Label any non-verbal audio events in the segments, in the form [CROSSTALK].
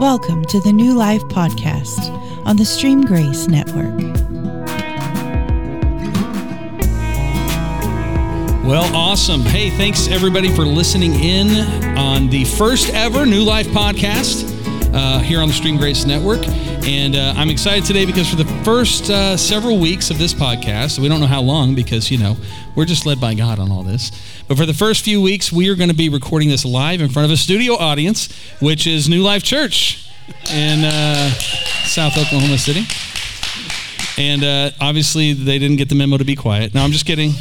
Welcome to the New Life Podcast on the Stream Grace Network. Well, awesome. Hey, thanks everybody for listening in on the first ever New Life podcast uh, here on the Stream Grace Network. And uh, I'm excited today because for the first uh, several weeks of this podcast, we don't know how long because, you know, we're just led by God on all this. But for the first few weeks, we are going to be recording this live in front of a studio audience, which is New Life Church in uh, South Oklahoma City. And uh, obviously, they didn't get the memo to be quiet. No, I'm just kidding.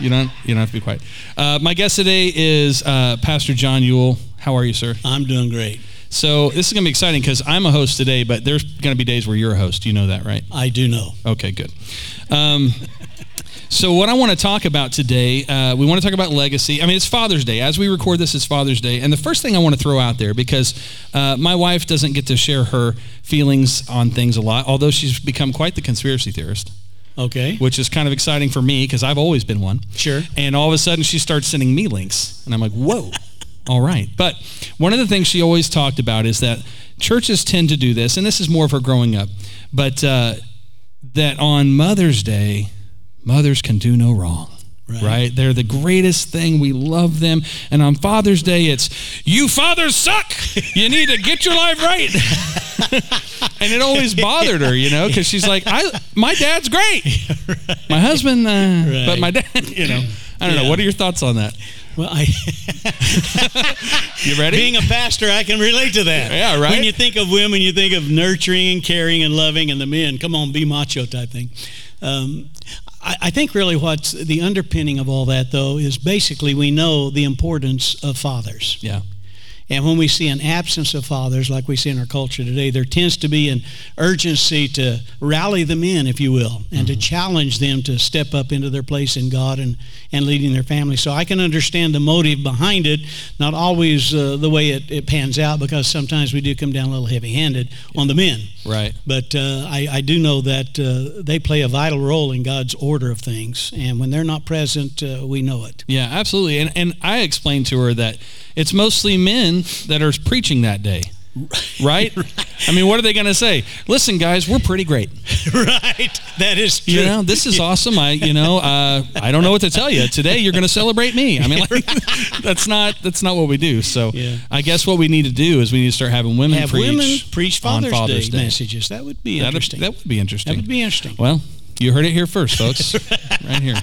You don't. You don't have to be quiet. Uh, my guest today is uh, Pastor John Yule. How are you, sir? I'm doing great. So this is going to be exciting because I'm a host today, but there's going to be days where you're a host. You know that, right? I do know. Okay, good. Um, so what I want to talk about today, uh, we want to talk about legacy. I mean, it's Father's Day. As we record this, it's Father's Day, and the first thing I want to throw out there because uh, my wife doesn't get to share her feelings on things a lot, although she's become quite the conspiracy theorist. Okay. Which is kind of exciting for me because I've always been one. Sure. And all of a sudden, she starts sending me links, and I'm like, whoa. [LAUGHS] All right. But one of the things she always talked about is that churches tend to do this, and this is more of her growing up, but uh, that on Mother's Day, mothers can do no wrong. Right. right. They're the greatest thing. We love them. And on Father's Day, it's, you fathers suck. You need to get your life right. [LAUGHS] and it always bothered her, you know, because she's like, I, my dad's great. [LAUGHS] Right. My husband, uh, right. but my dad, [LAUGHS] you know. I don't yeah. know. What are your thoughts on that? Well, I. you ready? Being a pastor, I can relate to that. Yeah, right. When you think of women, you think of nurturing and caring and loving, and the men, come on, be macho type thing. Um, I, I think really what's the underpinning of all that, though, is basically we know the importance of fathers. Yeah. And when we see an absence of fathers, like we see in our culture today, there tends to be an urgency to rally them in, if you will, and mm-hmm. to challenge them to step up into their place in God and, and leading their family. So I can understand the motive behind it, not always uh, the way it, it pans out, because sometimes we do come down a little heavy handed on the men. Right. But uh, I, I, do know that uh, they play a vital role in God's order of things. And when they're not present, uh, we know it. Yeah, absolutely. And, and I explained to her that it's mostly men that are preaching that day. Right? [LAUGHS] right? I mean, what are they going to say? Listen, guys, we're pretty great. [LAUGHS] right. That is true. You know, this is [LAUGHS] awesome. I, you know, uh, I don't know what to tell you. Today, you're going to celebrate me. I mean, like, that's not that's not what we do. So, yeah. I guess what we need to do is we need to start having women Have preach women preach Father's, Father's Day, Day, messages. That would be That'd, interesting. That would be interesting. That would be interesting. Well, you heard it here first, folks. right here.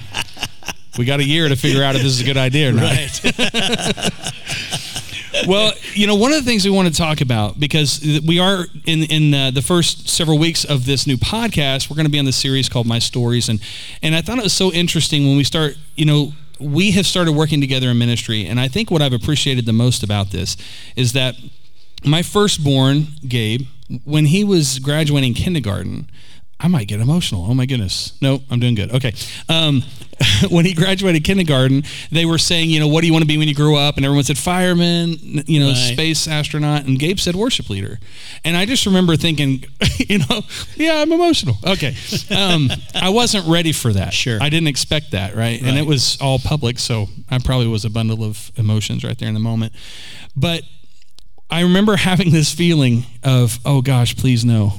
We got a year to figure out if this is a good idea or not. Right well, you know, one of the things we want to talk about because we are in in uh, the first several weeks of this new podcast, we're going to be on the series called My Stories, and and I thought it was so interesting when we start. You know, we have started working together in ministry, and I think what I've appreciated the most about this is that my firstborn, Gabe, when he was graduating kindergarten, I might get emotional. Oh my goodness. No, I'm doing good. Okay. Um, [LAUGHS] when he graduated kindergarten, they were saying, you know, what do you want to be when you grow up? And everyone said fireman, you know, right. space astronaut, and Gabe said worship leader. And I just remember thinking, [LAUGHS] you know, yeah, I'm emotional. Okay. Um, I wasn't ready for that. Sure. I didn't expect that, right? right? And it was all public, so I probably was a bundle of emotions right there in the moment. But I remember having this feeling of, oh gosh, please no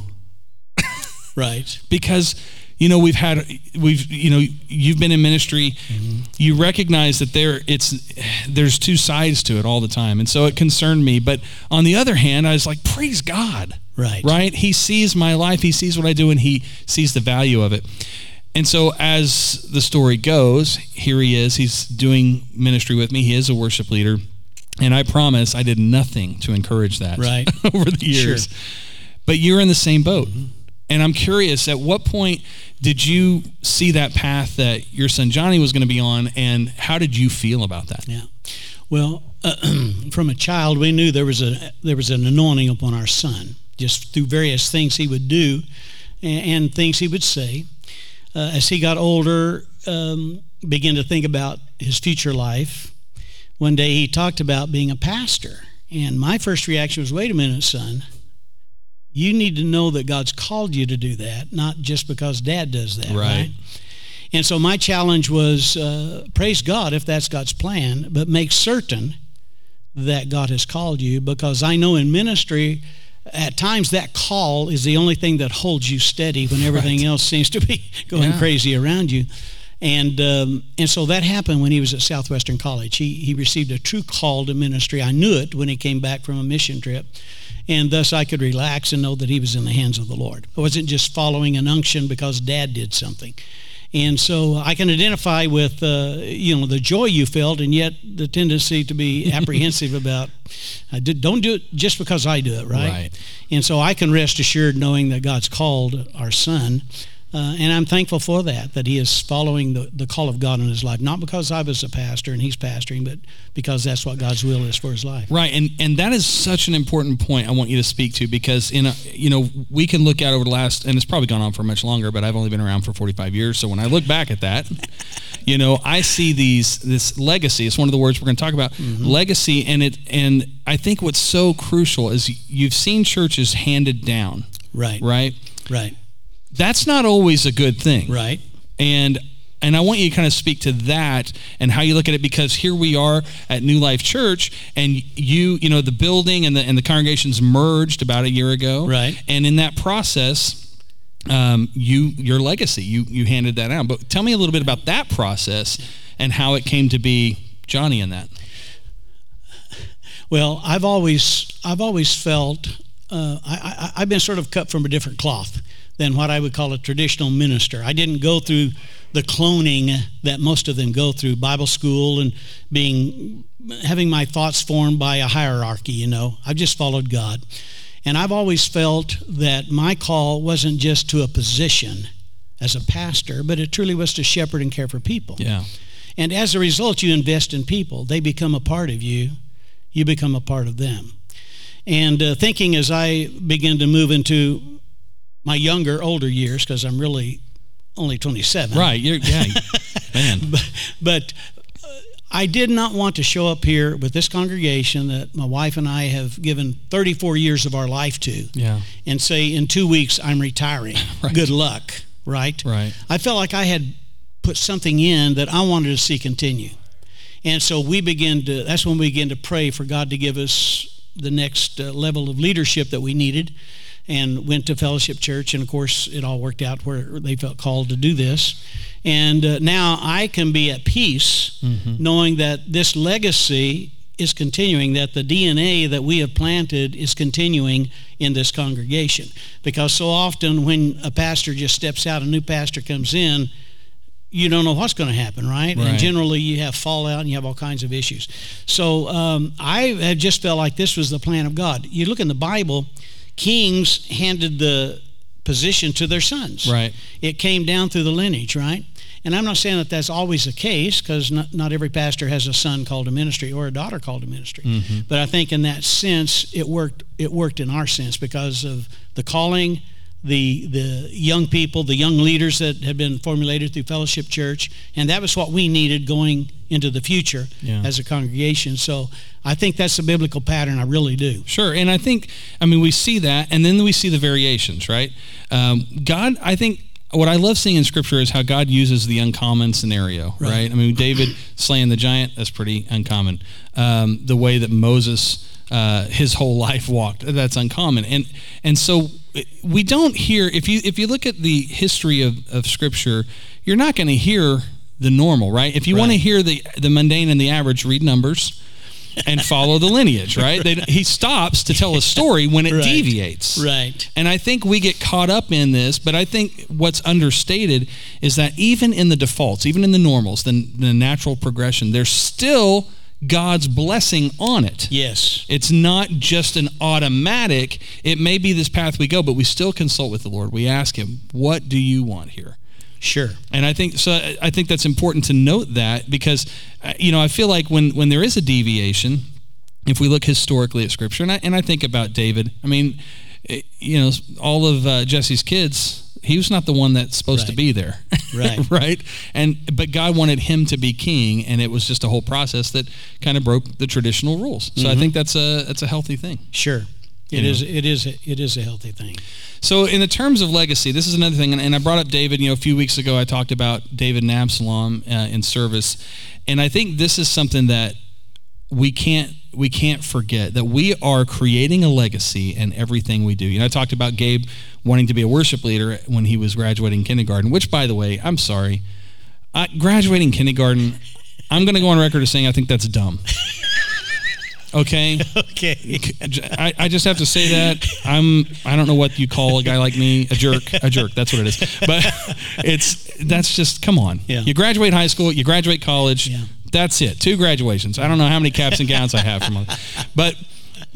Right. Because you know we've had we've you know you've been in ministry. Mm-hmm. you recognize that there it's there's two sides to it all the time. And so it concerned me. But on the other hand i was like praise god. Right. Right? He sees my life. He sees what i do and he sees the value of it. And so as the story goes here he is. He's doing ministry with me. He is a worship leader. And i promise i did nothing to encourage that right. [LAUGHS] over the years. Sure. but you're in the same boat. Mm-hmm and I'm curious, at what point did you see that path that your son Johnny was going to be on, and how did you feel about that? Yeah, well, uh, [CLEARS THROAT] from a child, we knew there was a there was an anointing upon our son, just through various things he would do, and, and things he would say. Uh, as he got older, um, began to think about his future life. One day, he talked about being a pastor, and my first reaction was, "Wait a minute, son." You need to know that God's called you to do that, not just because dad does that, right? right? And so my challenge was uh, praise God if that's God's plan, but make certain that God has called you because I know in ministry at times that call is the only thing that holds you steady when [LAUGHS] everything Right. else seems to be [LAUGHS] going Yeah. crazy around you. And um, and so that happened when he was at Southwestern College. He he received a true call to ministry. I knew it when he came back from a mission trip, and thus I could relax and know that he was in the hands of the Lord. I wasn't just following an unction because Dad did something. And so I can identify with uh, you know the joy you felt, and yet the tendency to be [LAUGHS] apprehensive about I did, don't do it just because I do it, right? Right. And so I can rest assured knowing that God's called our son. Uh, and I'm thankful for that, that he is following the, the call of God in his life, not because I was a pastor and he's pastoring, but because that's what God's will is for his life. Right, and and that is such an important point I want you to speak to because in a, you know we can look at over the last and it's probably gone on for much longer, but I've only been around for 45 years, so when I look back at that, [LAUGHS] you know I see these this legacy. It's one of the words we're going to talk about, legacy, and it and I think what's so crucial is you've seen churches handed down, Right. right? Right. That's not always a good thing, Right. and and I want you to kind of speak to that and how you look at it because here we are at New Life Church and you you know the building and the and the congregations merged about a year ago. Right. and in that process um, you your legacy you you handed that out. But tell me a little bit about that process and how it came to be Johnny in that. Well, I've always I've always felt uh, I, I, I've been sort of cut from a different cloth than what I would call a traditional minister. I didn't go through the cloning that most of them go through, Bible school and being having my thoughts formed by a hierarchy. You know, I've just followed God, and I've always felt that my call wasn't just to a position as a pastor, but it truly was to shepherd and care for people. yeah And as a result, you invest in people. They become a part of you. You become a part of them. And uh, thinking as I begin to move into my younger, older years, because I'm really only 27. right you're yeah [LAUGHS] man But uh, I did not want to show up here with this congregation that my wife and I have given 34 years of our life to yeah and say, in two weeks, I'm retiring. [LAUGHS] Right. Good luck, right? right I felt like I had put something in that I wanted to see continue. And so we began to, that's when we began to pray for God to give us the next uh, level of leadership that we needed and went to Fellowship Church. And of course, it all worked out where they felt called to do this. And uh, now I can be at peace knowing that this legacy is continuing, that the DNA that we have planted is continuing in this congregation. Because so often when a pastor just steps out, a new pastor comes in, you don't know what's going to happen, right? Right. And generally, you have fallout and you have all kinds of issues. So um, I have just felt like this was the plan of God. You look in the Bible, kings handed the position to their sons. Right. It came down through the lineage, right? And I'm not saying that that's always the case because not, not every pastor has a son called to ministry or a daughter called to ministry. Mm-hmm. But I think in that sense, it worked. It worked in our sense because of the calling, the the young people, the young leaders that had been formulated through Fellowship Church, and that was what we needed going into the future Yeah. as a congregation. So I think that's a biblical pattern. I really do. Sure, and I think I mean we see that, and then we see the variations, right? Um, God, I think what I love seeing in Scripture is how God uses the uncommon scenario, right? Right. I mean, David slaying the giant that's pretty uncommon. Um, the way that Moses. Uh, his whole [LAUGHS] life walked that's uncommon and and so we don't hear if you if you look at the history of, of scripture you're not going to hear the normal right if you want to hear the the mundane and the average read numbers and follow the lineage, right? They, he stops to tell a story when it [LAUGHS] Right. deviates. Right. And I think we get caught up in this, but I think what's understated is that even in the defaults, even in the normals, the, the natural progression, there's still God's blessing on it. Yes. It's not just an automatic, it may be this path we go, but we still consult with the Lord. We ask Him, What do you want here? Sure. And I think so. I think that's important to note that because, uh, you know, I feel like when when there is a deviation, if we look historically at Scripture, and I, and I think about David, I mean, you know, all of uh, Jesse's kids, he was not the one that's supposed to be there, [LAUGHS] Right. [LAUGHS] right? And but God wanted him to be king, and it was just a whole process that kind of broke the traditional rules. So Mm-hmm. I think that's a that's a healthy thing. Sure. It You is. It is. It is a healthy thing. So, in the terms of legacy, this is another thing, and, and I brought up David. You know, a few weeks ago, I talked about David and Absalom uh, in service, and I think this is something that we can't we can't forget that we are creating a legacy in everything we do. You know, I talked about Gabe wanting to be a worship leader when he was graduating kindergarten, which, by the way, I'm sorry, I, graduating kindergarten, I'm going to go on record as saying I think that's dumb. [LAUGHS] Okay. Okay. I, I just have to say that I'm I don't know what you call a guy like me a jerk a jerk that's what it is but [LAUGHS] it's that's just come on Yeah. you graduate high school you graduate college Yeah. That's it. Two graduations. I don't know how many caps and gowns I have from but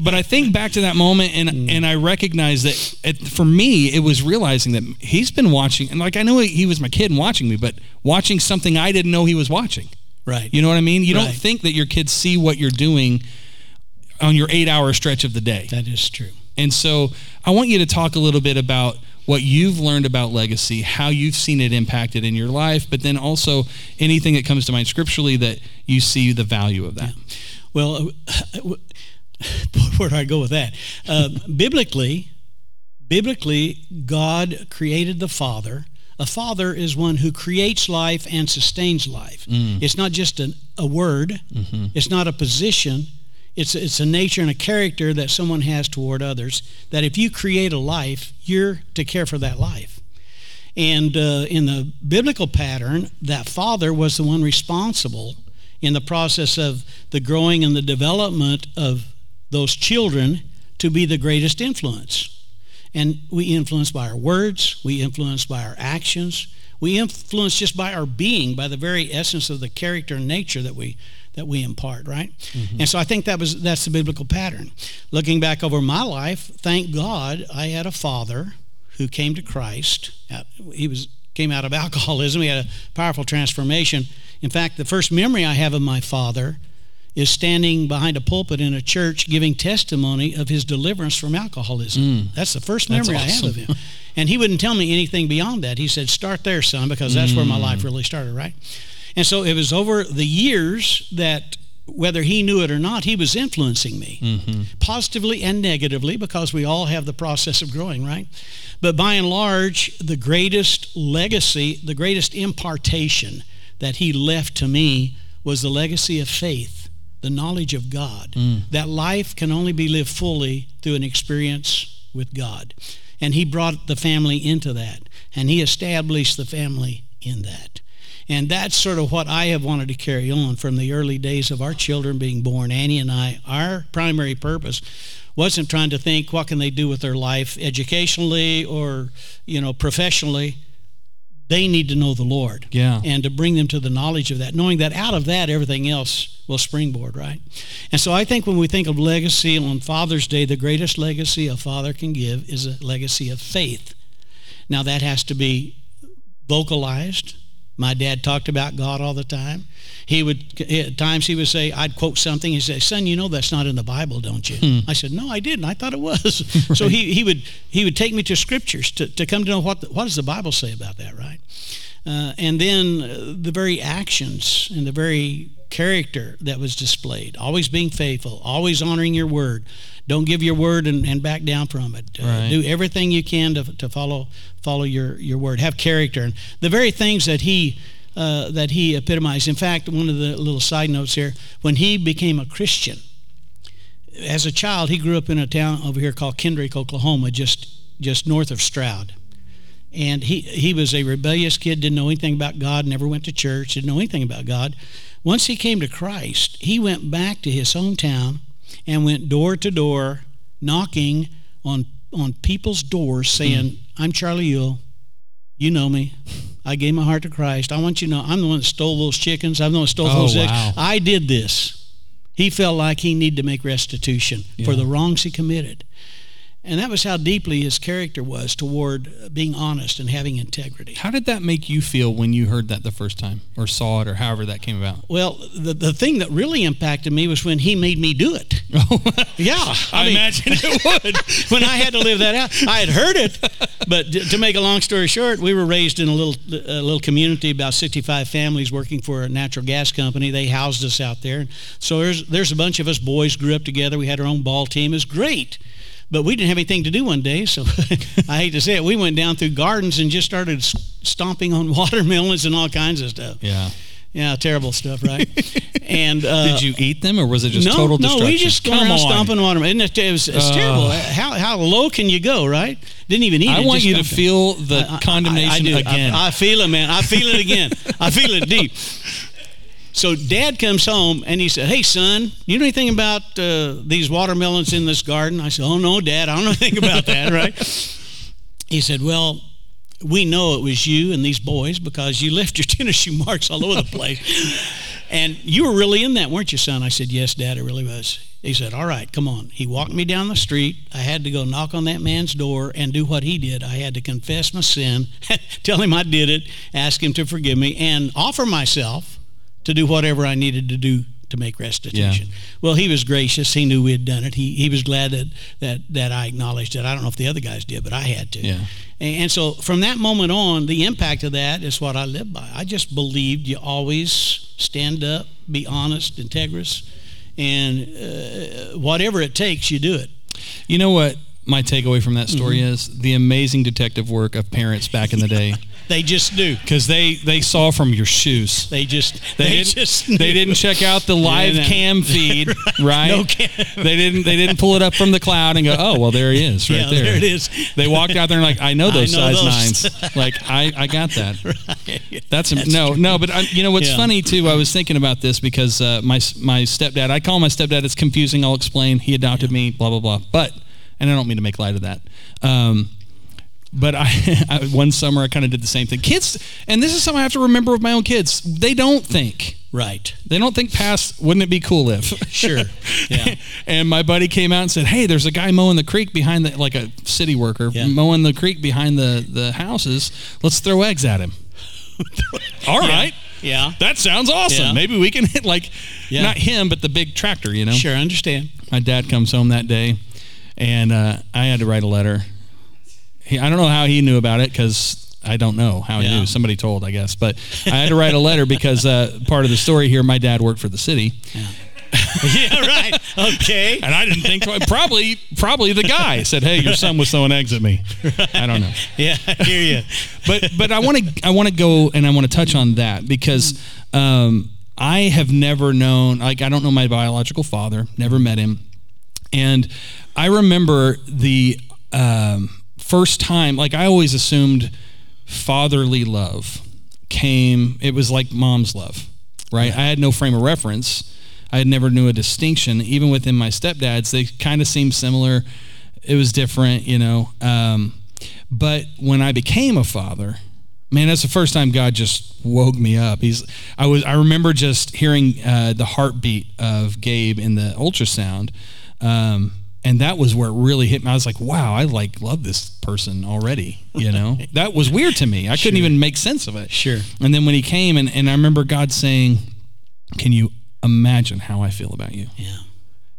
but I think back to that moment and Mm. and I recognize that it, for me it was realizing that he's been watching and like I know he was my kid and watching me but watching something I didn't know he was watching. Right. you know what I mean? You don't think that your kids see what you're doing on your eight hour stretch of the day. That is true. and so I want you to talk a little bit about what you've learned about legacy, how you've seen it impacted in your life, but then also anything that comes to mind scripturally that you see the value of that. Well, uh, [LAUGHS] where do I go with that? Uh, biblically, biblically, God created the Father. A father is one who creates life and sustains life. It's not just an, a word. It's not a position. It's it's a nature and a character that someone has toward others. That if you create a life, you're to care for that life. And uh, in the biblical pattern, that father was the one responsible in the process of the growing and the development of those children to be the greatest influence. And we influence by our words, we influence by our actions, we influence just by our being, by the very essence of the character and nature that we that we impart, right? Mm-hmm. And so I think that was that's the biblical pattern. Looking back over my life, thank God I had a father who came to Christ. Uh, He was came out of [LAUGHS] alcoholism. He had a powerful transformation. In fact, the first memory I have of my father is standing behind a pulpit in a church giving testimony of his deliverance from alcoholism. Mm. That's the first memory I have of him. And he wouldn't tell me anything beyond that. He said, "Start there, son, because that's where my mm. life really started." Right. And so it was over the years that, whether he knew it or not, he was influencing me mm-hmm. positively and negatively because we all have the process of growing, right? But by and large, the greatest legacy, the greatest impartation that he left to me was the legacy of faith, the knowledge of God. Mm. That life can only be lived fully through an experience with God. And he brought the family into that, and he established the family in that. And that's sort of what I have wanted to carry on from the early days of our children being born. Annie and I, our primary purpose wasn't trying to think what can they do with their life educationally or, you know, professionally. They need to know the Lord. Yeah. And to bring them to the knowledge of that, knowing that out of that everything else will springboard, right? And so I think when we think of legacy on Father's Day, the greatest legacy a father can give is a legacy of faith. Now that has to be vocalized. My dad talked about God all the time. He would at times he would say, I'd quote something. He'd say, "Son, you know that's not in the Bible, don't you?" I said, "No, I didn't. I thought it was." [LAUGHS] So he, he would he would take me to scriptures to, to come to know what the, what does the Bible say about that, right? Uh, and then uh, the very actions and the very character that was displayed, always being faithful, always honoring your word. Don't give your word and, and back down from it. Uh, Right. Do everything you can to, to follow follow your, your word. Have character. And the very things that he uh, that he epitomized. In fact, one of the little side notes here, when he became a Christian, as a child, he grew up in a town over here called Kendrick, Oklahoma, just just north of Stroud. And he, he was a rebellious kid, didn't know anything about God, never went to church, didn't know anything about God. Once he came to Christ, he went back to his hometown and went door to door knocking on, on people's doors saying, mm. I'm Charlie Yule. You know me. I gave my heart to Christ. I want you to know I'm the one that stole those chickens. I'm the one that stole Oh, those eggs. wow. I did this. He felt like he needed to make restitution for the wrongs he committed. And that was how deeply his character was toward uh, being honest and having integrity. How did that make you feel when you heard that the first time or saw it or however that came about? Well, the, the thing that really impacted me was when he made me do it. [LAUGHS] Yeah. I, mean, imagine it [LAUGHS] would. when I had to live that out. I had heard it, but to make a long story short, we were raised in a little a little community, about 65 families working for a natural gas company. They housed us out there. So there's there's a bunch of us boys grew up together. We had our own ball team. It was great. But we didn't have anything to do one day, so [LAUGHS] I hate to say it. We went down through gardens and just started stomping on [LAUGHS] watermelons and all kinds of stuff. yeah. Yeah, terrible stuff, right? [LAUGHS] and uh, Did you eat them, or was it just no, total no, destruction? we just go around on. stomping watermelon. It, it was, it's Ugh. terrible. How, how low can you go, right? Didn't even eat it. I it. want you to feel the I- I- condemnation I, do. again. I, I feel it, man. I feel it again. I feel it deep. So dad comes home and he said, "Hey son, you know anything about uh, these watermelons in this garden?" I said, "Oh no, dad, I don't know anything about that." [LAUGHS] Right? He said, "Well, we know it was you and these boys because you left your [LAUGHS] tennis shoe marks all over the place, and you were really in that, weren't you, son?" I said, "Yes, dad, I really was." He said, "All right, come on." He walked me down the street. I had to go knock on that man's door and do what he did. I had to confess my sin, [LAUGHS] tell him I did it, ask him to forgive me, and offer myself to do whatever I needed to do to make restitution. Well, he was gracious. He knew we had done it. He, he was glad that, that, that I acknowledged it. I don't know if the other guys did, but I had to. Yeah. And, and so from that moment on, the impact of that is what I live by. I just believed you always stand up, be honest, integrous, and uh, whatever it takes, you do it. You know what my takeaway from that story Mm-hmm. is? The amazing detective work of parents back in the day. [LAUGHS] They just knew Because they, they saw from your shoes. They just They, they, didn't, just they didn't check out the live no. cam [LAUGHS] feed, right? No cam. They didn't they didn't pull it up from the cloud and go, oh well, there he is, right yeah, there. there it is. They walked out there and like, I know [LAUGHS] I those know size those. nines. [LAUGHS] Like I, I got that. That's, That's no true. no, but I, you know what's Yeah. funny too? I was thinking about this because uh, my my stepdad. I call my stepdad. It's confusing. I'll explain. He adopted me. Blah blah blah. But and I don't mean to make light of that. Um, but I, [LAUGHS] I one summer I kind of did the same thing. Kids, and this is something I have to remember with my own kids. They don't think. Right. They don't think past. Wouldn't it be cool if? [LAUGHS] Sure. Yeah. [LAUGHS] and my buddy came out and said, "Hey, there's a guy mowing the creek behind the like a city worker Yeah. mowing the creek behind the the houses. Let's throw eggs at him." All right, Yeah. that sounds awesome. Yeah. Maybe we can hit like Yeah. not him, but the big tractor. You know. Sure. I understand. My dad comes home that day, and uh, I had to write a letter. He, I don't know how he knew about it because I don't know how he knew. Somebody told, I guess. But I had to write a letter because uh, part of the story here, my dad worked for the city, yeah. [LAUGHS] Right. Okay. and I didn't think twice. Probably, probably the guy said, "Hey, your son was throwing eggs at me." I don't know. [LAUGHS] Yeah. I hear you. but but I want to I want to go and I want to touch on that because um, I have never known like I don't know my biological father, never met him, and I remember the um, first time like I always assumed fatherly love came it was like mom's love right? I had no frame of reference. I had never knew a distinction. Even within my stepdads they kind of seemed similar. It was different you know um, but when i became a father man that's the first time god just woke me up. He's i was i remember just hearing uh, the heartbeat of gabe in the ultrasound um, and that was where it really hit me i was like wow i like love this person already you know [LAUGHS] that was weird to me i couldn't even make sense of it Sure. and then when he came and, and i remember god saying can you imagine how i feel about you Yeah.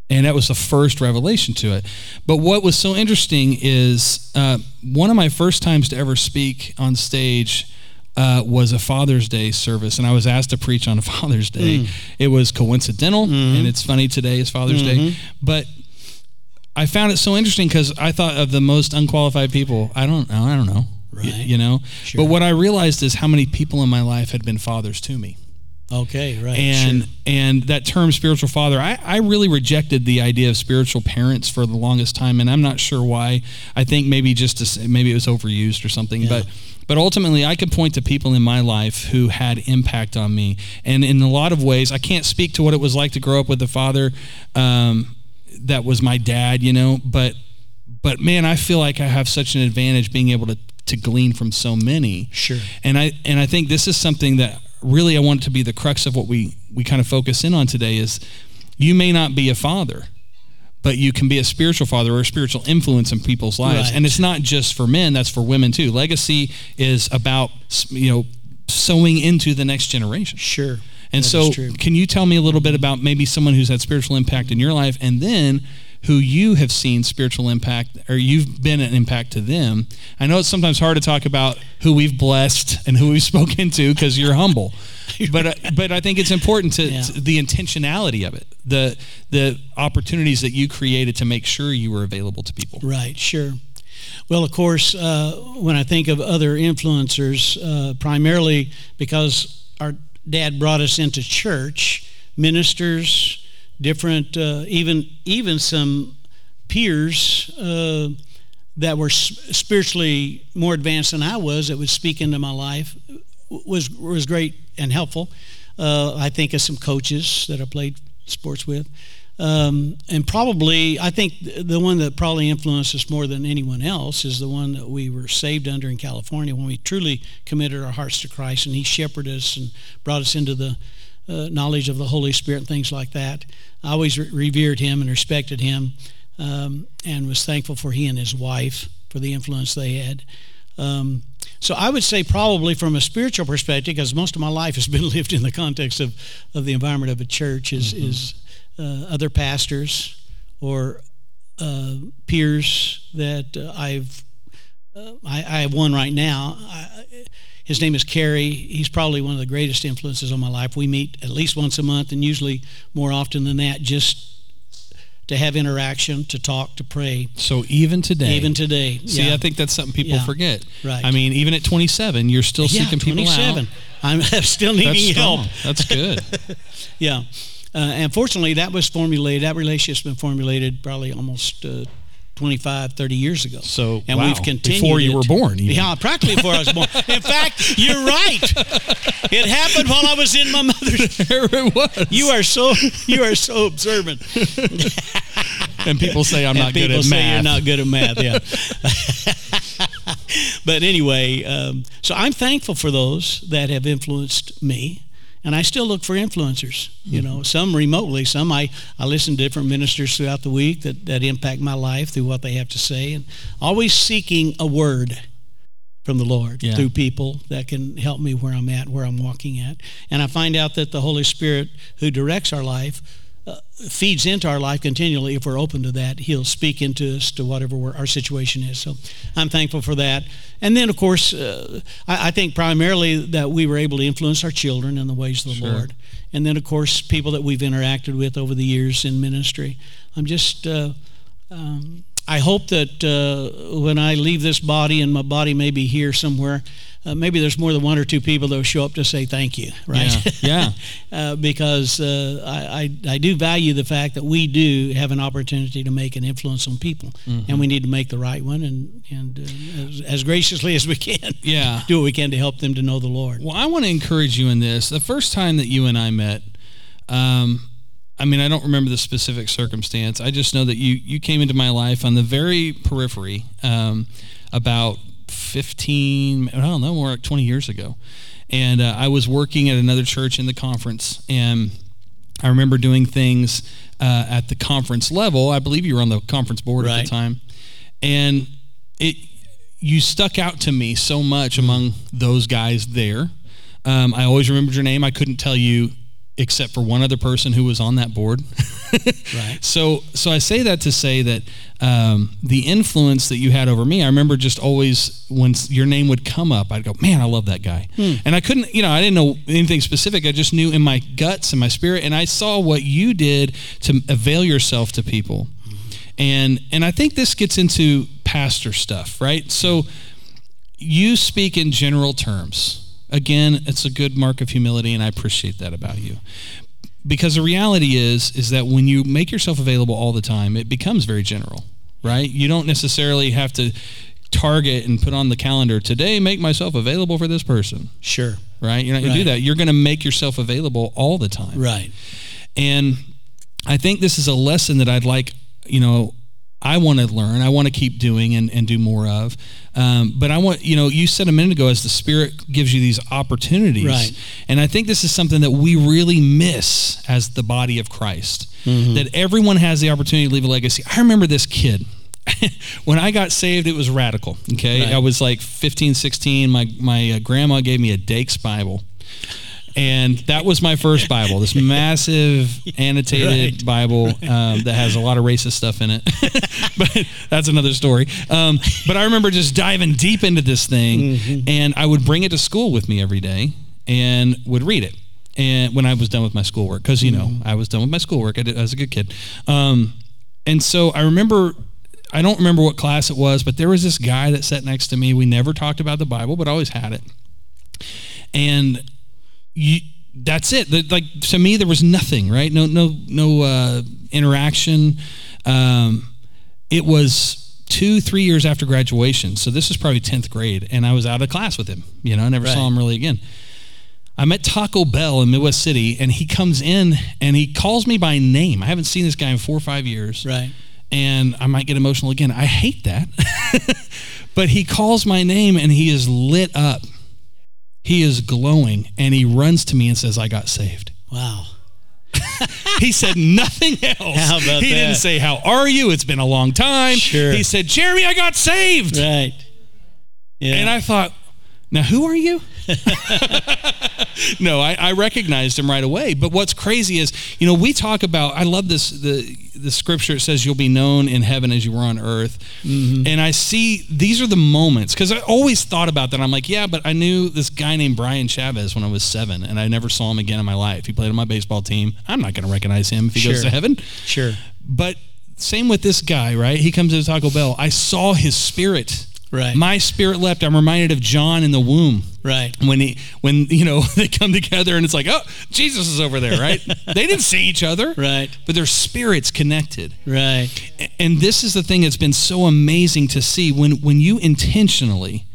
and that was the first revelation to it. But what was so interesting is uh, one of my first times to ever speak on stage uh, was a Father's Day service, and I was asked to preach on a [LAUGHS] Father's Day. It was coincidental, and it's funny today is Father's Day, but. I found it so interesting because I thought of the most unqualified people. I don't know. I don't know. Y- Right. You know. Sure. But what I realized is how many people in my life had been fathers to me Okay. Right. and sure. and that term spiritual father I, I really rejected the idea of spiritual parents for the longest time and i'm not sure why i think maybe just to say, maybe it was overused or something Yeah. but but ultimately i could point to people in my life who had impact on me and in a lot of ways i can't speak to what it was like to grow up with a father um, that was my dad you know but but man i feel like i have such an advantage being able to to glean from so many Sure. and I and I think this is something that really I want to be the crux of what we we kind of focus in on today is you may not be a father, but you can be a spiritual father or a spiritual influence in people's lives. Right. And it's not just for men, that's for women too. Legacy is about you know sowing into the next generation. Sure. And That so, can you tell me a little bit about maybe someone who's had spiritual impact in your life, and then who you have seen spiritual impact, or you've been an impact to them? I know it's sometimes hard to talk about who we've blessed and who we've [LAUGHS] spoken to because you're humble, [LAUGHS] but uh, but I think it's important to, Yeah. to the intentionality of it, the the opportunities that you created to make sure you were available to people. Right, sure. Well, of course, uh, when I think of other influencers, uh, primarily because our Dad brought us into church, ministers, different, uh, even even some peers uh, that were spiritually more advanced than I was that would speak into my life was was great and helpful. Uh, I think of some coaches that I played sports with. Um, and probably, I think the one that probably influenced us more than anyone else is the one that we were saved under in California when we truly committed our hearts to Christ and He shepherded us and brought us into the uh, knowledge of the Holy Spirit and things like that. I always re- revered Him and respected Him um, and was thankful for He and His wife for the influence they had. Um, so I would say probably from a spiritual perspective, because most of my life has been [LAUGHS] lived in the context of, of the environment of a church, is, mm-hmm. is uh, other pastors or uh, peers that uh, I've uh, I, I, have one right now. I, his name is Kerry. He's probably one of the greatest influences on my life. We meet at least once a month, and usually more often than that, just to have interaction, to talk, to pray. So even today, even today, see, yeah. I think that's something people yeah. forget. Right. I mean, even at 27, you're still yeah, seeking people 27. out. I'm [LAUGHS] still needing that's help. That's good. [LAUGHS] yeah. Uh, and fortunately, that was formulated, that relationship's been formulated probably almost uh, 25, 30 years ago. So, and wow, we've continued before you it. were born. Even. Yeah, practically before I was born. [LAUGHS] In fact, you're right. It happened while I was in my mother's. [LAUGHS] There it was. You are so you are so observant. [LAUGHS] and people say I'm and not good at math. People say. You're not good at math. Yeah. but anyway, um, so I'm thankful for those that have influenced me and I still look for influencers. You mm-hmm. know, some remotely, some I, I listen to different ministers throughout the week that, that impact my life through what they have to say, and always seeking a word from the Lord yeah. through people that can help me where I'm at, where I'm walking at. And I find out that the Holy Spirit, who directs our life, feeds into our life continually. If we're open to that he'll speak into us to whatever our situation is. So i'm thankful for that. And then of course uh, I, I, think primarily that we were able to influence our children in the ways of the sure. lord. And then of course people that we've interacted with over the years in ministry. I'm just uh, um, i hope that uh, when i leave this body and my body may be here somewhere uh, maybe there's more than one or two people that will show up to say thank you, [LAUGHS] right? Yeah. yeah. [LAUGHS] uh, because uh, I, I, I, do value the fact that we do have an opportunity to make an influence on people, mm-hmm. and we need to make the right one and, and uh, as, as, graciously as we can. [LAUGHS] Yeah. do what we can to help them to know the Lord. Well, I want to encourage you in this. The first time that you and I met, um, I mean, I don't remember the specific circumstance. I just know that you you came into my life on the very periphery um, about 15, I don't know, more like 20 years ago. And uh, I was working at another church in the conference, and I remember doing things uh, at the conference level. I believe you were on the conference board right. at the time, and it you stuck out to me so much among those guys there. Um, I always remembered your name. I couldn't tell you except for one other person who was on that board. [LAUGHS] right. So, so I say that to say that um, the influence that you had over me, I remember just always when your name would come up, I'd go, "Man, I love that guy," hmm. and I couldn't, you know, I didn't know anything specific. I just knew in my guts and my spirit, and I saw what you did to avail yourself to people, and and I think this gets into pastor stuff, right? So, you speak in general terms Again, it's a good mark of humility, and I appreciate that about you. Because the reality is, is that when you make yourself available all the time, it becomes very general, right? You don't necessarily have to target and put on the calendar today make myself available for this person sure right you're not going right. to do that you're going to make yourself available all the time right and i think this is a lesson that i'd like you know I want to learn, I want to keep doing and, and do more of. Um, but I want, you know, you said a minute ago, as the Spirit gives you these opportunities. Right. And I think this is something that we really miss as the body of Christ. Mm-hmm. That everyone has the opportunity to leave a legacy. I remember this kid. [LAUGHS] when I got saved, it was radical. Okay. Right. I was like 15, 16. My, my uh, grandma gave me a Dake's Bible and that was my first Bible. This massive annotated right. Bible um, that has a lot of racist stuff in it, [LAUGHS] but that's another story. Um, but I remember just diving deep into this thing, mm-hmm. and I would bring it to school with me every day and would read it. And when I was done with my schoolwork, because you know mm-hmm. I was done with my schoolwork, I, did, I was a good kid. Um, and so I remember I don't remember what class it was, but there was this guy that sat next to me. We never talked about the Bible, but always had it. And you, that's it. The- like to me, there was nothing, right? No, no, no uh, interaction. Um, it was two, three years after graduation. So this was probably tenth grade, and I was out of class with him. You know, I never saw him really again. I'm at Taco Bell in Midwest City, and he comes in and he calls me by name. I haven't seen this guy in four or five years Right. and I might get emotional again. I hate that. [LAUGHS] but he calls my name and he is lit up. He is glowing and he runs to me and says, I got saved. Wow. [LAUGHS] He said nothing [LAUGHS] else. How about he didn't say, How are you? It's been a long time. Sure. He said, Jeremy, I got saved. Right. Yeah. And I thought, now who are you? [LAUGHS] no, I, I recognized him right away. But what's crazy is, you know, we talk about. I love this the the scripture. It says you'll be known in heaven as you were on earth, mm-hmm. and I see these are the moments because I always thought about that. I'm like, yeah, but I knew this guy named Brian Chavez when I was seven, and I never saw him again in my life. He played on my baseball team. I'm not going to recognize him if he goes to heaven. sure. But same with this guy, right? He comes to Taco Bell. I saw his spirit. Right. My spirit leapt. I'm reminded of John in the womb Right. when he when you know [LAUGHS] they come together and it's like oh jesus is over there right [LAUGHS] they didn't see each other Right. but their spirits connected Right. and this is the thing that's been so amazing to see when when you intentionally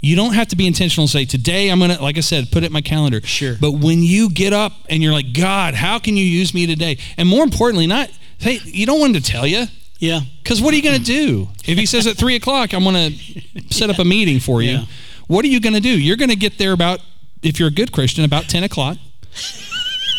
you don't have to be intentional and say today i'm gonna like i said put it in my calendar Sure. but when you get up and you're like god how can you use me today and more importantly not hey you don't want him to tell you Yeah. because what are you going to do? If he says at three o'clock i'm going to set up a meeting for you. Yeah. what are you going to do? You're going to get there about if you're a good christian about 10 o'clock.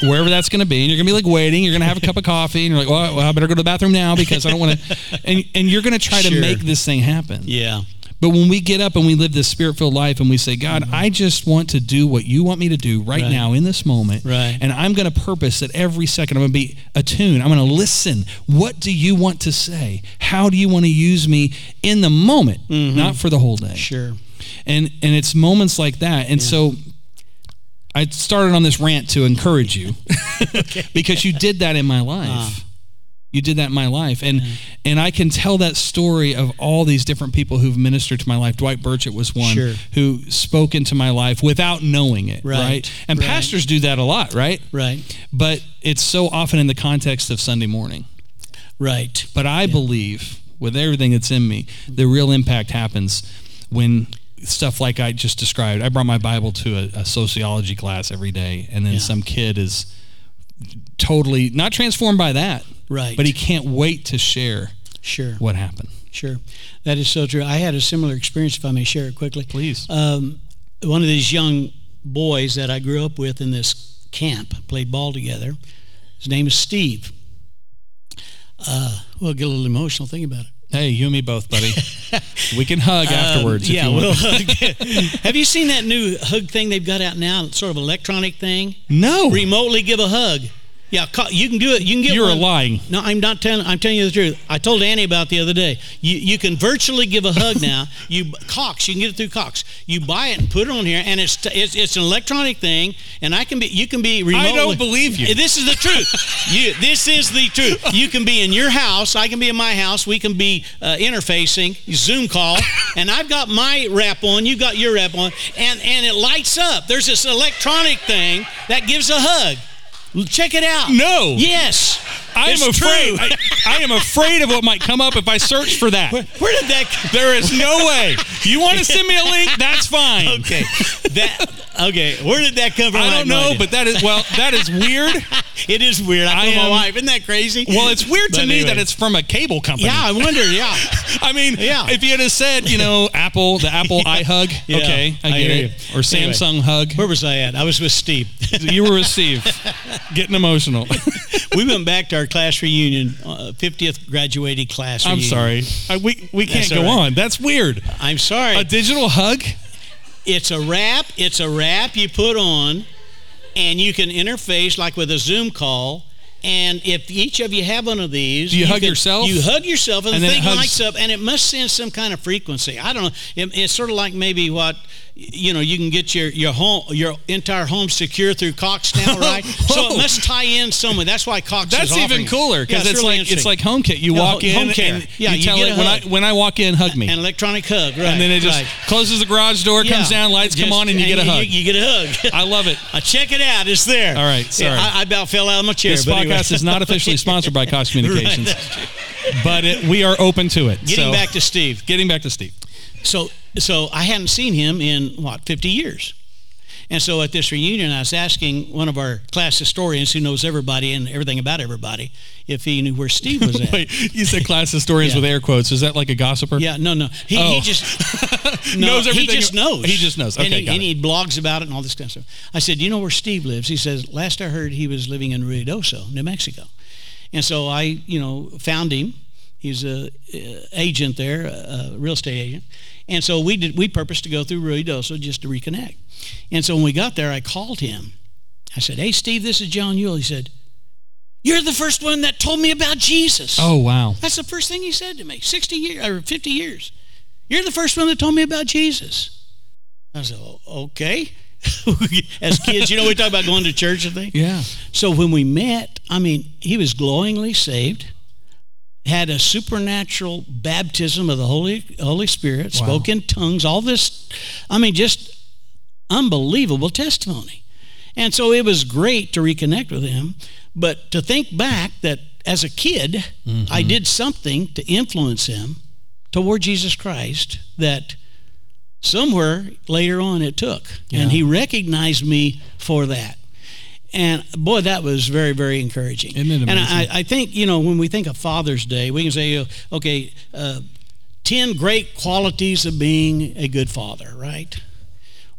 Wherever that's going to be. And you're going to be like waiting. You're going to have a cup of coffee. And you're like well, well i better go to the bathroom now because i don't want to [LAUGHS] and, and you're going to try to make this thing happen. Yeah. But when we get up and we live this spirit-filled life and we say god i just want to do what you want me to do right, Mm-hmm. Right. now in this moment Right. and i'm going to purpose that every second i'm going to be attuned i'm going to listen what do you want to say how do you want to use me in the moment not for the whole day Mm-hmm. Sure. and and it's moments like that and so i started on this rant to encourage you [LAUGHS] [LAUGHS] because you did that in my life Ah. You did that in my life and mm-hmm. and i can tell that story of all these different people who've ministered to my life dwight burchett was one Sure. who spoke into my life without knowing it right, Right. and Right. pastors do that a lot right Right. but it's so often in the context of sunday morning Right. but I believe with everything that's in me, the real impact happens when stuff like I just described. I brought my Bible to a, a sociology class every day, and then Yeah. some kid is totally not transformed by that, Right. but he can't wait to share Sure. what happened. Sure. That is so true. I had a similar experience, if I may share it quickly. Please. Um, one of these young boys that I grew up with in this camp played ball together. His name is Steve. Uh, well, get a little emotional. Think about it. Hey, you and me both, buddy. [LAUGHS] we can hug afterwards. Um, if yeah, you want. we'll [LAUGHS] hug. [LAUGHS] Have you seen that new hug thing they've got out now? Sort of electronic thing. no, Remotely give a hug. Yeah, you can do it. You can get you're one. lying. No, I'm not telling. I'm telling you the truth. I told Annie about the other day. You you can virtually give a hug now. [LAUGHS] You Cox, you can get it through Cox. You buy it and put it on here, and it's it's, it's an electronic thing, and I can be. You can be remotely. I don't believe you. This is the truth. [LAUGHS] you this is the truth. You can be in your house. I can be in my house. We can be uh, interfacing Zoom call, [LAUGHS] and I've got my wrap on. You got your wrap on, and and it lights up. There's this electronic thing that gives a hug. Check it out. No. Yes. I am afraid. I, I am afraid of what might come up if I search for that. Where, where did that? There is no way. You want to [LAUGHS] send me a link? That's fine. Okay, that. Okay, where did that come from? I don't no know, idea. but that is well, that is weird. [LAUGHS] it is weird. I I told my am- wife, isn't that crazy? Well, it's weird to But me anyway. that it's from a cable company. Yeah, I wonder. Yeah, [LAUGHS] I mean, Yeah. if you had said, you know, Apple, the Apple iHug, Yeah, okay, I I get hear it. you. Or Anyway. Samsung Hug. where was I at? I was with Steve. you were with Steve, getting emotional. [LAUGHS] we went back to our class reunion, uh, 50th graduating class. Reunion. I'm reunion. sorry, I, we we can't That's go right. on. That's weird. I'm sorry. A digital hug. it's a wrap. It's a wrap you put on, and you can interface like with a Zoom call. And if each of you have one of these, Do you hug can- yourself? You hug yourself, and, And the thing hugs- lights up, and it must send some kind of frequency. I don't know. It, it's sort of like maybe what you know you can get your your home your entire home secure through Cox now, [LAUGHS] right? so it must tie in somewhere. That's why Cox. That's is even cooler because Yeah, it's, really like it's interesting. like HomeKit. You Yeah, walk ho- in home care. and Yeah, you, you tell get it a when I when I walk in, hug me, an electronic hug, right? and then it just right. closes the garage door, comes down, lights come on, and you get a hug. You, you get a hug. I love it. [LAUGHS] Uh, check it out. It's there. All right, sorry. Yeah, I, I about fell out of my chair. This but anyway. podcast is not officially sponsored by Cox [LAUGHS] Communications, Right, but it, we are open to it. Getting So- back to Steve. getting back to Steve. So, so I hadn't seen him in what 50 years. And so at this reunion, I was asking one of our class historians who knows everybody and everything about everybody if he knew where Steve was at. [LAUGHS] Wait, you said class historians Yeah. with air quotes. Is that like a gossiper? Yeah, no, no. He, Oh. he just [LAUGHS] no, Knows He just knows. he just knows. and, Okay, he, got and he blogs about it and all this kind of stuff. I said, Do "You know where Steve lives?" He says, "Last I heard, he was living in Ruidoso, New Mexico." And so I, you know, found him. He's a, uh agent there, a, a real estate agent. And so we did. We purposed to go through Ruidoso just to reconnect. And so when we got there, I called him. I said, "Hey, Steve, this is John Yule." He said, "You're the first one that told me about Jesus." Oh wow. That's the first thing he said to me. 60 years or 50 years. You're the first one that told me about Jesus. I said, "Oh, okay. [LAUGHS] As kids, you know, we talk about going to church and things. Yeah. So when we met, I mean, he was glowingly saved, had a supernatural baptism of the Holy Holy Spirit, Wow. spoke in tongues, all this, I mean, just unbelievable testimony. And so it was great to reconnect with him. But to think back that as a kid, I mm-hmm. did something to influence him toward Jesus Christ that somewhere later on it took. Yeah. And he recognized me for that. And boy, that was very, very encouraging. And I. I think, you know, when we think of Father's Day, we can say, uh, okay, uh, 10 great qualities of being a good father, right?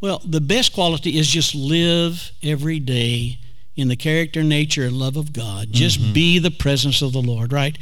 Well, the best quality is just live every day in the character, nature, and love of God. Just Mm-hmm. be the presence of the Lord, right?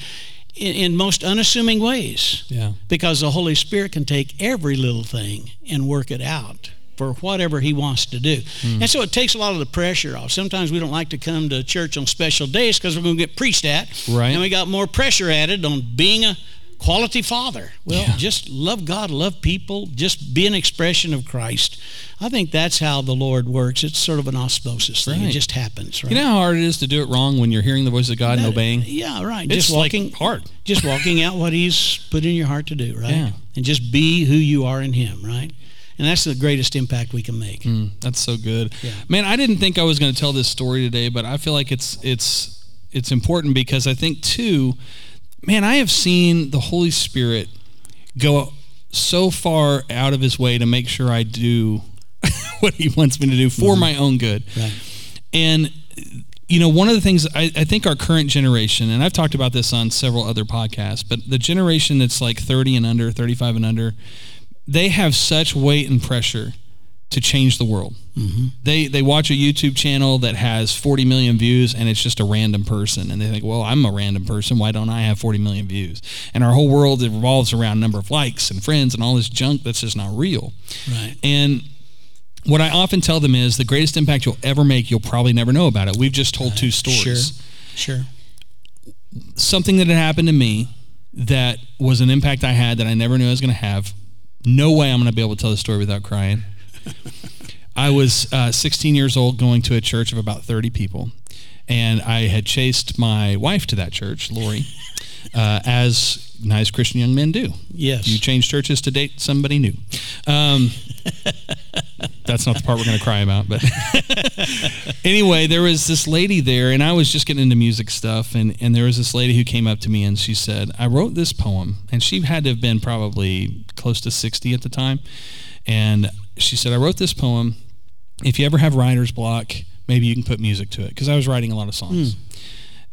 In, in most unassuming ways Yeah. because the Holy Spirit can take every little thing and work it out for whatever He wants to do. Hmm. And so it takes a lot of the pressure off. Sometimes we don't like to come to church on special days because we're going to get preached at. Right. And we got more pressure added on being a quality father. Well, Yeah. just love God, love people, just be an expression of Christ. I think that's how the Lord works. It's sort of an osmosis thing. It just happens, right? You know how hard it is to do it wrong when you're hearing the voice of God and obeying? Yeah, right. It's just like walking hard. Just walking out what He's put in your heart to do, right? Yeah. And just be who you are in Him, right? And that's the greatest impact we can make. Mm, that's so good. Yeah. Man, I didn't think I was going to tell this story today, but I feel like it's it's it's important because I think too, man, I have seen the Holy Spirit go so far out of his way to make sure I do [LAUGHS] what he wants me to do for my own good. Right. And you know, one of the things I, I think our current generation, and I've talked about this on several other podcasts, but the generation that's like 30 and under, 35 and under, they have such weight and pressure to change the world. Mm-hmm. They they watch a YouTube channel that has 40 million views and it's just a random person and they think, "Well, I'm a random person, why don't I have 40 million views?" And our whole world it revolves around number of likes and friends and all this junk that's just not real. Right. And what I often tell them is the greatest impact you'll ever make, you'll probably never know about it. We've just told two stories. Sure. Sure. Something that had happened to me that was an impact I had that I never knew I was going to have. No way I'm going to be able to tell the story without crying. I was uh, 16 years old going to a church of about 30 people. And I had chased my wife to that church, Lori, [LAUGHS] uh, as nice Christian young men do. Yes. You change churches to date somebody new. Um, that's not the part we're going to cry about. But [LAUGHS] anyway, there was this lady there, and I was just getting into music stuff. And, and there was this lady who came up to me and she said, I wrote this poem. And she had to have been probably close to 60 at the time. And she said, I wrote this poem. If you ever have writer's block, maybe you can put music to it. Because I was writing a lot of songs. Hmm.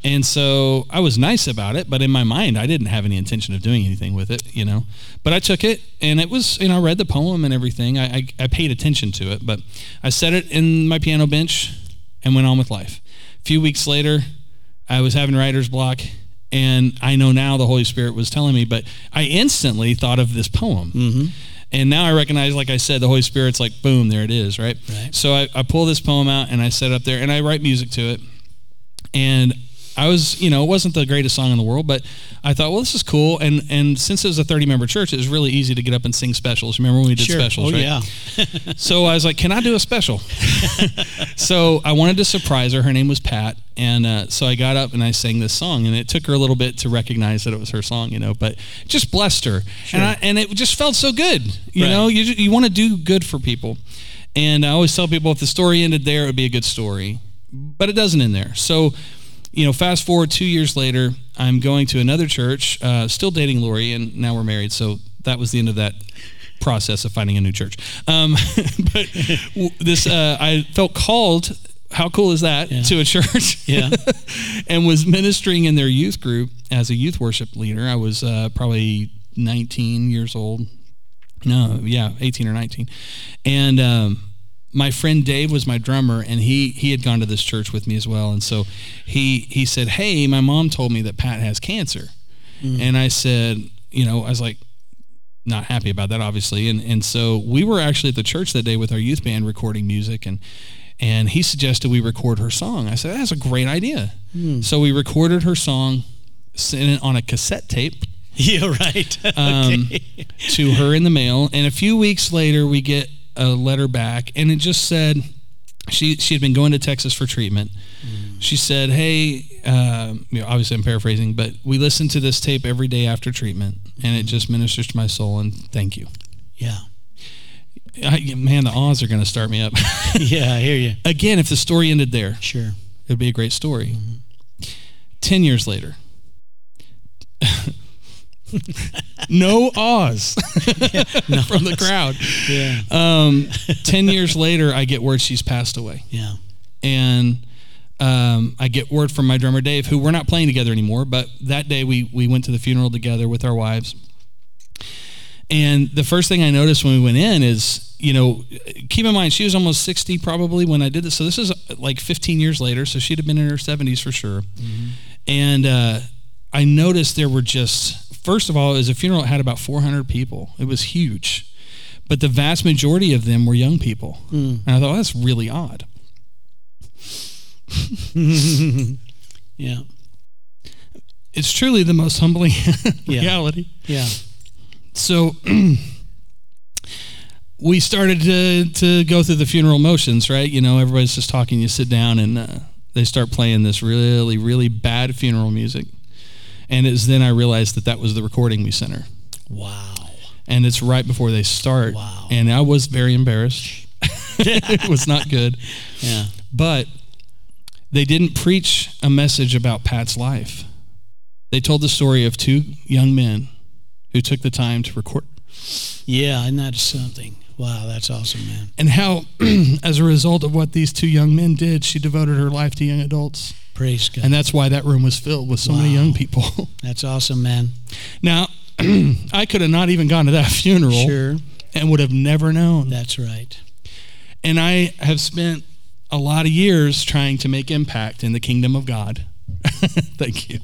And so I was nice about it, but in my mind, I didn't have any intention of doing anything with it, you know. But I took it, and it was, you know, I read the poem and everything. I, I, I paid attention to it, but I set it in my piano bench and went on with life. A few weeks later, I was having writer's block, and I know now the Holy Spirit was telling me, but I instantly thought of this poem. Mm-hmm. And now I recognize, like I said, the Holy Spirit's like, boom, there it is, right? Right. So I, I pull this poem out and I set it up there, and I write music to it. And I was, you know, it wasn't the greatest song in the world, but I thought, well, this is cool. And and since it was a 30 member church, it was really easy to get up and sing specials. Remember when we did Sure. specials, Oh, right? yeah. [LAUGHS] [LAUGHS] so I was like, can I do a special? [LAUGHS] so I wanted to surprise her. Her name was Pat. And uh, so I got up and I sang this song, and it took her a little bit to recognize that it was her song, you know, but just blessed her. And, I, and it just felt so good. You Right. know, you, you want to do good for people. And I always tell people if the story ended there, it would be a good story. But it doesn't end there. So, you know, fast forward two years later, I'm going to another church, uh, still dating Lori, and now we're married. So that was the end of that process of finding a new church. Um, [LAUGHS] but this, uh, I felt called. How cool is that Yeah. to a church? [LAUGHS] Yeah. [LAUGHS] and was ministering in their youth group as a youth worship leader. I was uh, probably 19 years old. No, yeah, 18 or 19. And um, my friend Dave was my drummer, and he he had gone to this church with me as well. And so he he said, "Hey, my mom told me that Pat has cancer," and I said, you know, I was like. Not happy about that, obviously, and and so we were actually at the church that day with our youth band recording music, and and he suggested we record her song. I said that's a great idea. So we recorded her song, sent it on a cassette tape, [LAUGHS] Yeah, right. [LAUGHS] um, okay. to her in the mail. And a few weeks later, we get a letter back, and it just said she she had been going to Texas for treatment. She said, "Hey, um, you know, obviously I'm paraphrasing, but we listen to this tape every day after treatment, and it just ministers to my soul. And thank you, Yeah. I, man. The odds are going to start me up [LAUGHS] Yeah, I hear you. again. If the story ended there, Sure. it would be a great story. Ten years later." No Oz [LAUGHS] from the crowd. Yeah. Um, [LAUGHS] 10 years later, I get word she's passed away. Yeah. And um, I get word from my drummer, Dave, who we're not playing together anymore, but that day we, we went to the funeral together with our wives. And the first thing I noticed when we went in is, you know, keep in mind, she was almost 60 probably when I did this. So this is like 15 years later. So she'd have been in her 70s for sure. And uh, I noticed there were just, first of all, it was a funeral that had about 400 people. It was huge. But the vast majority of them were young people. And I thought, that's really odd. [LAUGHS] Yeah. It's truly the most humbling [LAUGHS] reality. Yeah. So [CLEARS THROAT] we started to, to go through the funeral motions, right? You know, everybody's just talking. You sit down and uh, they start playing this really, really bad funeral music. And it's then I realized that that was the recording we sent her. Wow. And it's right before they start. Wow. And I was very embarrassed. [LAUGHS] it was not good. Yeah. But they didn't preach a message about Pat's life. They told the story of two young men who took the time to record Yeah, and that's something. Wow, that's awesome, man. and how, [CLEARS THROAT] as a result of what these two young men did, she devoted her life to young adults. Praise God. And that's why that room was filled with so many young people. [LAUGHS] that's awesome, man. now, [CLEARS THROAT] I could have not even gone to that [LAUGHS] funeral Sure. and would have never known. That's right. And I have spent a lot of years trying to make impact in the kingdom of God. [LAUGHS] Thank you.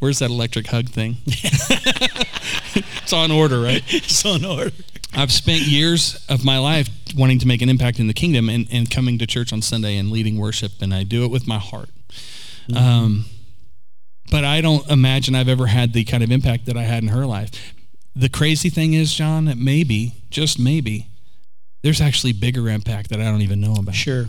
Where's that electric hug thing? it's on order, right? It's on order. I've spent years of my life wanting to make an impact in the kingdom and, and coming to church on Sunday and leading worship, and I do it with my heart. Um, but I don't imagine I've ever had the kind of impact that I had in her life. The crazy thing is, John, that maybe, just maybe, there's actually bigger impact that I don't even know about. Sure.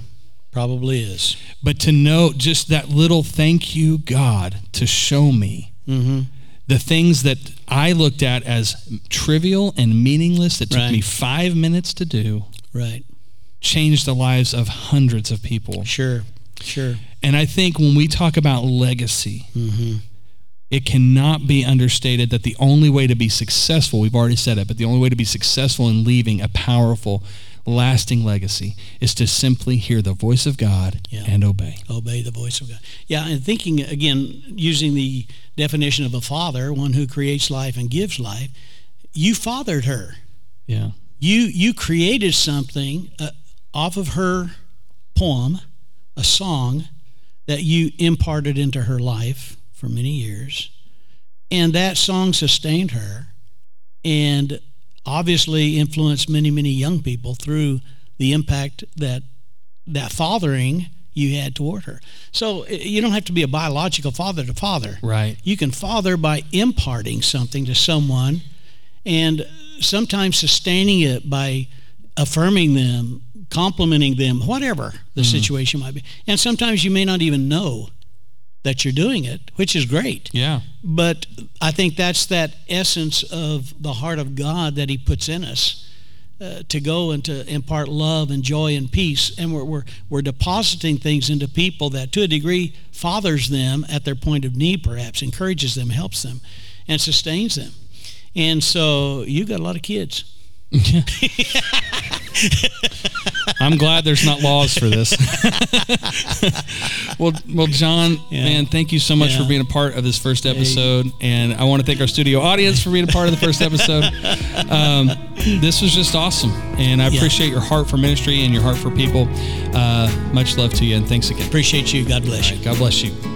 Probably is. But to know just that little thank you, God, to show me Mm-hmm. The things that I looked at as trivial and meaningless that took Right. me five minutes to do Right. changed the lives of hundreds of people. Sure. Sure. And I think when we talk about legacy, Mm-hmm. it cannot be understated that the only way to be successful, we've already said it, but the only way to be successful in leaving a powerful, lasting legacy is to simply hear the voice of God Yeah. and obey. Obey the voice of God. Yeah, and thinking again, using the definition of a father, one who creates life and gives life, you fathered her. Yeah. You you created something uh, off of her poem, a song that you imparted into her life for many years, and that song sustained her, and obviously influenced many many young people through the impact that that fathering you had toward her. So uh, you don't have to be a biological father to father. Right. You can father by imparting something to someone and sometimes sustaining it by affirming them, complimenting them, whatever the Mm-hmm. situation might be. And sometimes you may not even know that you're doing it, which is great. Yeah. But I think that's that essence of the heart of God that He puts in us uh, to go and to impart love and joy and peace. And we're, we're, we're depositing things into people that, to a degree, fathers them at their point of need, perhaps, encourages them, helps them, and sustains them. And so you've got a lot of kids. [LAUGHS] [LAUGHS] I'm glad there's not laws for this. well, well, John, Yeah. man, thank you so much Yeah. for being a part of this first episode, and I want to thank our studio audience for being a part of the first episode. Um, this was just awesome, and I Yeah. appreciate your heart for ministry and your heart for people. Uh, much love to you, and thanks again. Appreciate you. God bless you. God bless you.